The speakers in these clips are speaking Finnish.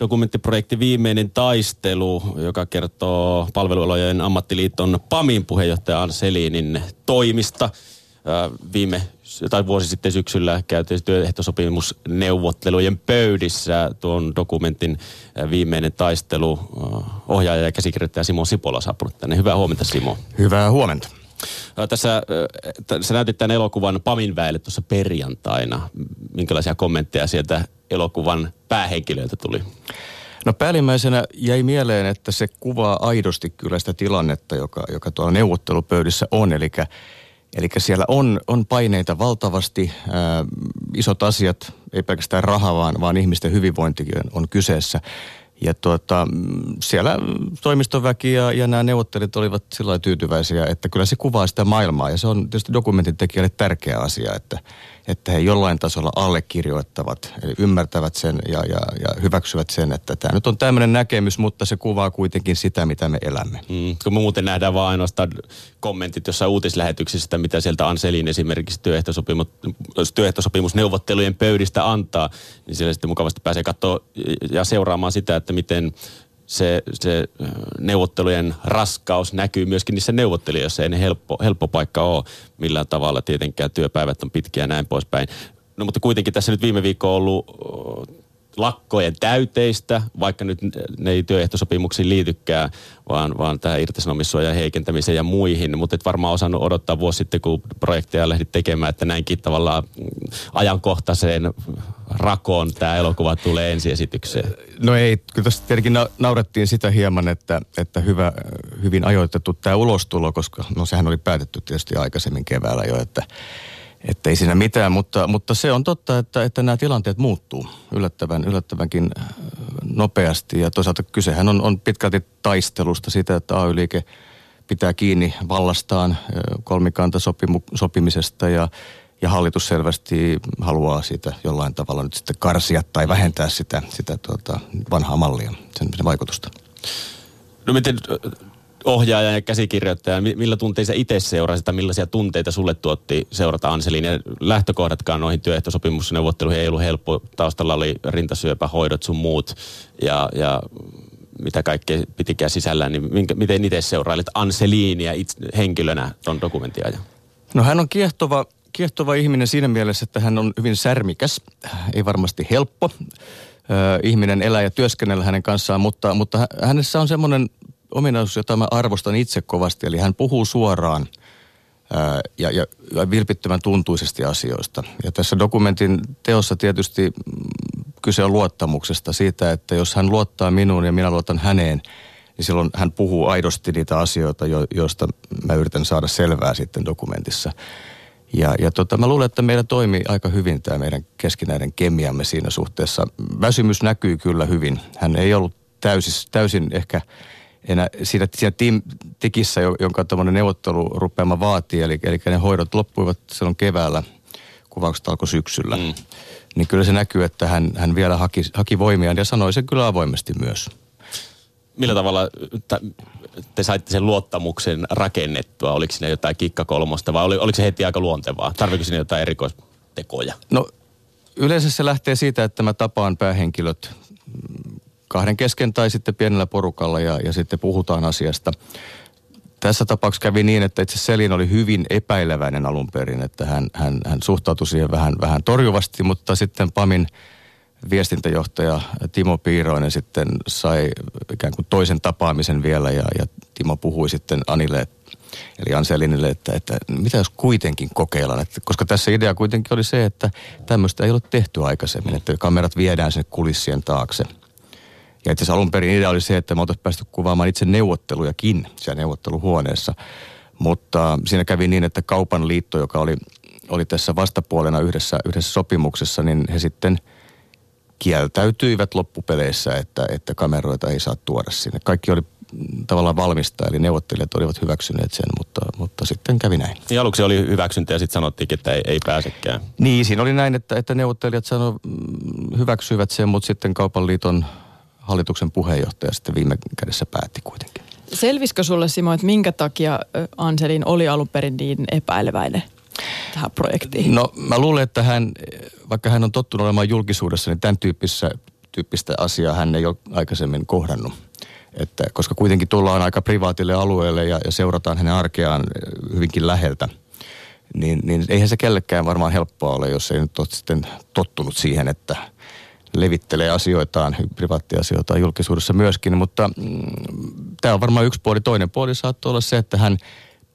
dokumenttiprojekti Viimeinen taistelu, joka kertoo palvelualojen ammattiliiton PAMin puheenjohtaja Ann Selinin toimista. Viime tai vuosi sitten syksyllä käytiin työehtosopimusneuvottelujen pöydissä tuon dokumentin viimeinen taistelu. Ohjaaja ja käsikirjoittaja Simo Sipola saapunut tänne. Hyvää huomenta Simo. Hyvää huomenta. Tässä sä näytit tämän elokuvan Pamin väelle tuossa perjantaina. Minkälaisia kommentteja sieltä elokuvan päähenkilöiltä tuli? No päällimmäisenä jäi mieleen, että se kuvaa aidosti kyllä sitä tilannetta, joka, joka tuolla neuvottelupöydissä on. Eli Eli siellä on, on paineita valtavasti, ää, isot asiat, ei pelkästään raha, vaan, vaan ihmisten hyvinvointi on, kyseessä. Ja tuota, siellä toimistoväki ja, ja nämä neuvottelijat olivat sillä tyytyväisiä, että kyllä se kuvaa sitä maailmaa. Ja se on tietysti dokumentin tekijälle tärkeä asia, että, että he jollain tasolla allekirjoittavat, eli ymmärtävät sen ja, ja, ja hyväksyvät sen, että tämä nyt on tämmöinen näkemys, mutta se kuvaa kuitenkin sitä, mitä me elämme. Mm, kun me muuten nähdään vaan ainoastaan kommentit jossain uutislähetyksistä, mitä sieltä Anselin esimerkiksi työehtosopimus, työehtosopimusneuvottelujen pöydistä antaa, niin siellä sitten mukavasti pääsee katsoa ja seuraamaan sitä, että miten se, se neuvottelujen raskaus näkyy myöskin niissä neuvottelijoissa. Ei ne helppo, helppo paikka ole millään tavalla. Tietenkään työpäivät on pitkiä ja näin poispäin. No mutta kuitenkin tässä nyt viime viikko on ollut lakkojen täyteistä, vaikka nyt ne ei työehtosopimuksiin liitykään, vaan, vaan tähän irtisanomissuojan heikentämiseen ja muihin. Mutta et varmaan osannut odottaa vuosi sitten, kun projekteja lähdit tekemään, että näinkin tavallaan ajankohtaiseen rakoon tämä elokuva tulee ensiesitykseen. No ei, kyllä tässä tietenkin naurettiin sitä hieman, että, että hyvä, hyvin ajoitettu tämä ulostulo, koska no sehän oli päätetty tietysti aikaisemmin keväällä jo, että että ei siinä mitään, mutta, mutta se on totta, että, että nämä tilanteet muuttuu yllättävän, yllättävänkin äh, nopeasti. Ja toisaalta kysehän on, on pitkälti taistelusta siitä, että AY-liike pitää kiinni vallastaan äh, kolmikanta sopimisesta ja, ja hallitus selvästi haluaa siitä jollain tavalla nyt sitten karsia tai vähentää sitä, sitä tuota vanhaa mallia, sen, sen vaikutusta. No miten ohjaaja ja käsikirjoittaja, millä tunteissa itse seurasit tai millaisia tunteita sulle tuotti seurata Anselin? Ja lähtökohdatkaan noihin työehtosopimusneuvotteluihin ei ollut helppo. Taustalla oli rintasyöpähoidot sun muut ja, ja mitä kaikkea pitikään sisällään. Niin minkä, miten itse seurailit Anseliinia itse, henkilönä tuon dokumenttiajan? No hän on kiehtova, kiehtova ihminen siinä mielessä, että hän on hyvin särmikäs, ei varmasti helppo ihminen elää ja työskennellä hänen kanssaan, mutta, mutta hänessä on semmoinen ominaisuus, jota mä arvostan itse kovasti. Eli hän puhuu suoraan ää, ja, ja, ja vilpittömän tuntuisesti asioista. Ja tässä dokumentin teossa tietysti mm, kyse on luottamuksesta siitä, että jos hän luottaa minuun ja minä luotan häneen, niin silloin hän puhuu aidosti niitä asioita, jo, joista mä yritän saada selvää sitten dokumentissa. Ja, ja tota, mä luulen, että meillä toimii aika hyvin tämä meidän keskinäinen kemiamme siinä suhteessa. Väsymys näkyy kyllä hyvin. Hän ei ollut täysis, täysin ehkä enää siinä, siinä team, tikissä, jonka tuommoinen neuvottelurupeama vaatii, eli, eli ne hoidot loppuivat silloon keväällä, kuvaukset alkoi syksyllä. Mm. Niin kyllä se näkyy, että hän, hän vielä haki, haki voimiaan ja sanoi sen kyllä avoimesti myös. Millä tavalla te saitte sen luottamuksen rakennettua? Oliko siinä jotain kikkakolmosta vai oliko se heti aika luontevaa? Tarviko siinä jotain erikoistekoja? No yleensä se lähtee siitä, että mä tapaan päähenkilöt kahden kesken tai sitten pienellä porukalla ja, ja sitten puhutaan asiasta. Tässä tapauksessa kävi niin, että itse Selin oli hyvin epäileväinen alun perin, että hän, hän, hän suhtautui siihen vähän, vähän torjuvasti, mutta sitten PAMin viestintäjohtaja Timo Piiroinen sitten sai ikään kuin toisen tapaamisen vielä ja, ja Timo puhui sitten Anille, eli Anselinille, että, että mitä jos kuitenkin kokeillaan, että, koska tässä idea kuitenkin oli se, että tämmöistä ei ole tehty aikaisemmin, että kamerat viedään sinne kulissien taakse – ja itse asiassa alun perin idea oli se, että me oltaisiin päästy kuvaamaan itse neuvottelujakin siellä neuvotteluhuoneessa. Mutta siinä kävi niin, että kaupan liitto, joka oli, oli tässä vastapuolena yhdessä, yhdessä sopimuksessa, niin he sitten kieltäytyivät loppupeleissä, että, että kameroita ei saa tuoda sinne. Kaikki oli tavallaan valmista, eli neuvottelijat olivat hyväksyneet sen, mutta, mutta sitten kävi näin. Niin aluksi oli hyväksyntä ja sitten sanottiin, että ei, ei pääsekään. Niin, siinä oli näin, että, että neuvottelijat sano, mm, hyväksyivät sen, mutta sitten kaupan liiton hallituksen puheenjohtaja sitten viime kädessä päätti kuitenkin. Selvisikö sulle Simo, että minkä takia Anselin oli alun perin niin epäileväinen tähän projektiin? No mä luulen, että hän, vaikka hän on tottunut olemaan julkisuudessa, niin tämän tyyppisessä tyyppistä asiaa hän ei ole aikaisemmin kohdannut. Että, koska kuitenkin tullaan aika privaatille alueelle ja, ja seurataan hänen arkeaan hyvinkin läheltä, niin, niin eihän se kellekään varmaan helppoa ole, jos ei nyt ole sitten tottunut siihen, että levittelee asioitaan, privaattiasioitaan julkisuudessa myöskin, mutta mm, tämä on varmaan yksi puoli. Toinen puoli saattoi olla se, että hän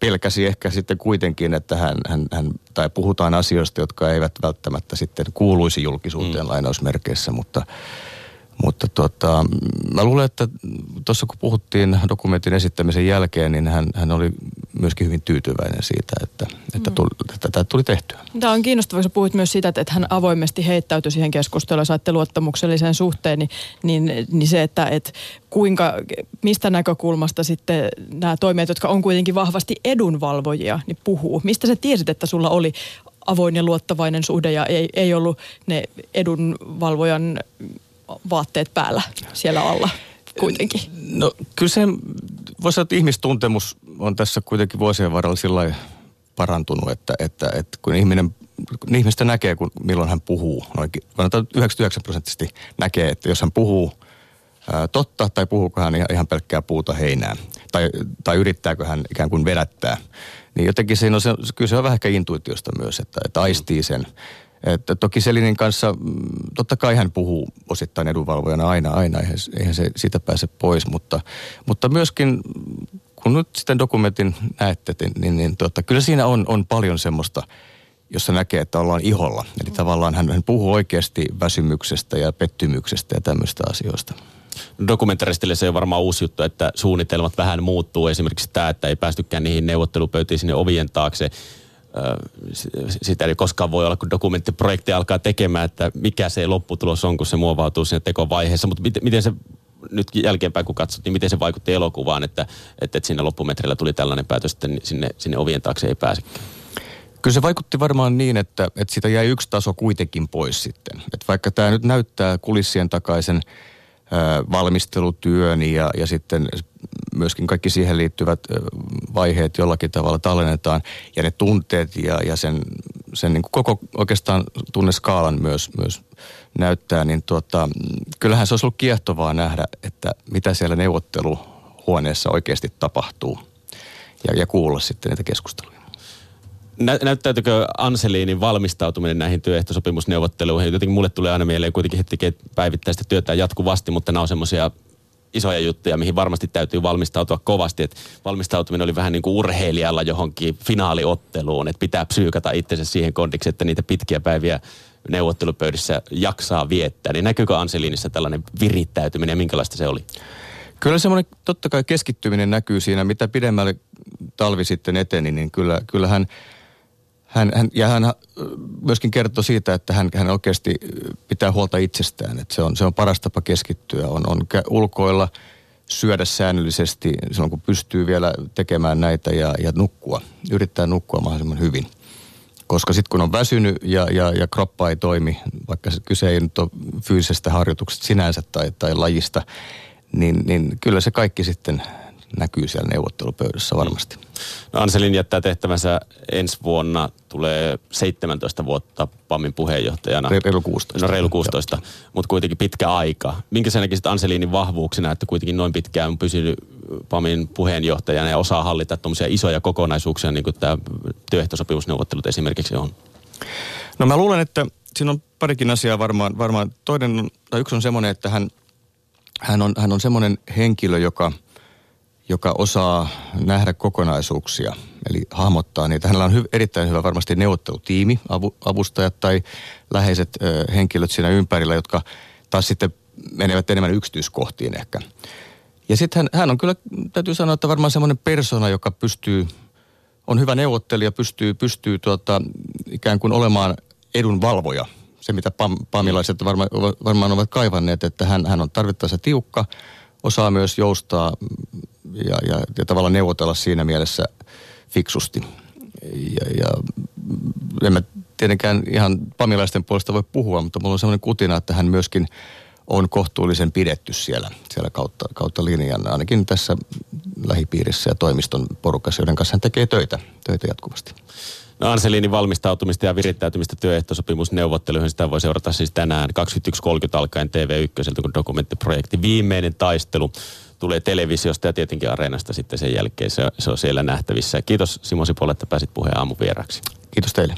pelkäsi ehkä sitten kuitenkin, että hän, hän, hän tai puhutaan asioista, jotka eivät välttämättä sitten kuuluisi julkisuuteen mm. lainausmerkeissä, mutta mutta tota, mä luulen, että tuossa kun puhuttiin dokumentin esittämisen jälkeen, niin hän, hän oli myöskin hyvin tyytyväinen siitä, että, että, mm. tuli, että tämä tuli tehtyä. Tämä on kiinnostavaa, kun puhuit myös siitä, että hän avoimesti heittäytyi siihen keskusteluun ja saitte luottamukselliseen suhteen, niin, niin, niin se, että et kuinka, mistä näkökulmasta sitten nämä toimijat, jotka on kuitenkin vahvasti edunvalvojia, niin puhuu. Mistä sä tiesit, että sulla oli avoin ja luottavainen suhde ja ei, ei ollut ne edunvalvojan vaatteet päällä siellä alla kuitenkin? No kyllä se, voisi sanoa, että ihmistuntemus on tässä kuitenkin vuosien varrella sillä parantunut, että, että, että kun ihminen kun ihmistä näkee, kun, milloin hän puhuu. Noin, 99 prosenttisesti näkee, että jos hän puhuu ää, totta tai puhuuko hän ihan, ihan pelkkää puuta heinää. Tai, tai yrittääkö hän ikään kuin vedättää. Niin jotenkin siinä on se, kyllä se on vähän ehkä intuitiosta myös, että, että aistii sen. Että toki Selinin kanssa, mm, totta kai hän puhuu osittain edunvalvojana aina, aina, eihän, eihän se siitä pääse pois, mutta, mutta myöskin kun nyt sitten dokumentin näette, niin, niin, niin tota, kyllä siinä on, on paljon semmoista, jossa näkee, että ollaan iholla. Eli tavallaan hän, hän puhuu oikeasti väsymyksestä ja pettymyksestä ja tämmöistä asioista. Dokumentaristille se on varmaan uusi juttu, että suunnitelmat vähän muuttuu. Esimerkiksi tämä, että ei päästykään niihin neuvottelupöytiin sinne ovien taakse sitä ei koskaan voi olla, kun dokumenttiprojekti alkaa tekemään, että mikä se lopputulos on, kun se muovautuu sinne tekovaiheessa. Mutta miten, miten se nyt jälkeenpäin, kun katsot, niin miten se vaikutti elokuvaan, että, että, että siinä loppumetrillä tuli tällainen päätös, että sinne, sinne ovien taakse ei pääsekään? Kyllä se vaikutti varmaan niin, että, että sitä jäi yksi taso kuitenkin pois sitten. Että vaikka tämä nyt näyttää kulissien takaisen – valmistelutyön ja, ja sitten myöskin kaikki siihen liittyvät vaiheet jollakin tavalla tallennetaan ja ne tunteet ja, ja sen, sen niin koko oikeastaan tunneskaalan myös, myös näyttää, niin tuota, kyllähän se olisi ollut kiehtovaa nähdä, että mitä siellä neuvotteluhuoneessa oikeasti tapahtuu ja, ja kuulla sitten niitä keskusteluja. Nä, näyttäytykö Anseliinin valmistautuminen näihin työehtosopimusneuvotteluihin? Jotenkin mulle tulee aina mieleen kuitenkin, tekee päivittäistä työtä jatkuvasti, mutta nämä on semmoisia isoja juttuja, mihin varmasti täytyy valmistautua kovasti. Että valmistautuminen oli vähän niin kuin urheilijalla johonkin finaaliotteluun, että pitää psyykata itsensä siihen kondiksi, että niitä pitkiä päiviä neuvottelupöydissä jaksaa viettää. Niin näkyykö Anseliinissa tällainen virittäytyminen ja minkälaista se oli? Kyllä semmoinen totta kai keskittyminen näkyy siinä, mitä pidemmälle talvi sitten eteni, niin kyllä, kyllähän hän hän, ja hän myöskin kertoi siitä, että hän, hän oikeasti pitää huolta itsestään. Että se, on, se on paras tapa keskittyä. On, on ulkoilla, syödä säännöllisesti silloin, kun pystyy vielä tekemään näitä ja, ja nukkua. Yrittää nukkua mahdollisimman hyvin. Koska sitten kun on väsynyt ja, ja, ja kroppa ei toimi, vaikka kyse ei nyt ole fyysisestä harjoituksesta sinänsä tai, tai lajista, niin, niin kyllä se kaikki sitten näkyy siellä neuvottelupöydässä varmasti. No Anselin jättää tehtävänsä ensi vuonna, tulee 17 vuotta PAMin puheenjohtajana. Reilu 16. No reilu 16, mutta kuitenkin pitkä aika. Minkä sä näkisit Anselinin vahvuuksina, että kuitenkin noin pitkään on pysynyt PAMin puheenjohtajana ja osaa hallita tuommoisia isoja kokonaisuuksia, niin kuin tämä työehtosopimusneuvottelut esimerkiksi on? No mä luulen, että siinä on parikin asiaa varmaan. varmaan. Toinen, tai yksi on semmoinen, että hän, hän on, hän on semmoinen henkilö, joka – joka osaa nähdä kokonaisuuksia, eli hahmottaa niitä. Hänellä on hy- erittäin hyvä varmasti neuvottelutiimi, avu- avustajat tai läheiset ö, henkilöt siinä ympärillä, jotka taas sitten menevät enemmän yksityiskohtiin ehkä. Ja sitten hän, hän on kyllä, täytyy sanoa, että varmaan semmoinen persona, joka pystyy, on hyvä neuvottelija, pystyy, pystyy tuota, ikään kuin olemaan edunvalvoja. Se, mitä pam, pamilaiset varma, varmaan ovat kaivanneet, että hän, hän on tarvittaessa tiukka, osaa myös joustaa ja, ja, ja tavallaan neuvotella siinä mielessä fiksusti. Ja, ja en mä tietenkään ihan pamilaisten puolesta voi puhua, mutta mulla on sellainen kutina, että hän myöskin on kohtuullisen pidetty siellä, siellä kautta, kautta linjan, ainakin tässä lähipiirissä ja toimiston porukassa, joiden kanssa hän tekee töitä, töitä jatkuvasti. Anselinin valmistautumista ja virittäytymistä työehtosopimusneuvotteluihin, sitä voi seurata siis tänään 21.30 alkaen TV1, kun dokumenttiprojekti Viimeinen taistelu tulee televisiosta ja tietenkin Areenasta sitten sen jälkeen se, se on siellä nähtävissä. Kiitos Simo Sipolle, että pääsit puheen aamuvieraksi. Kiitos teille.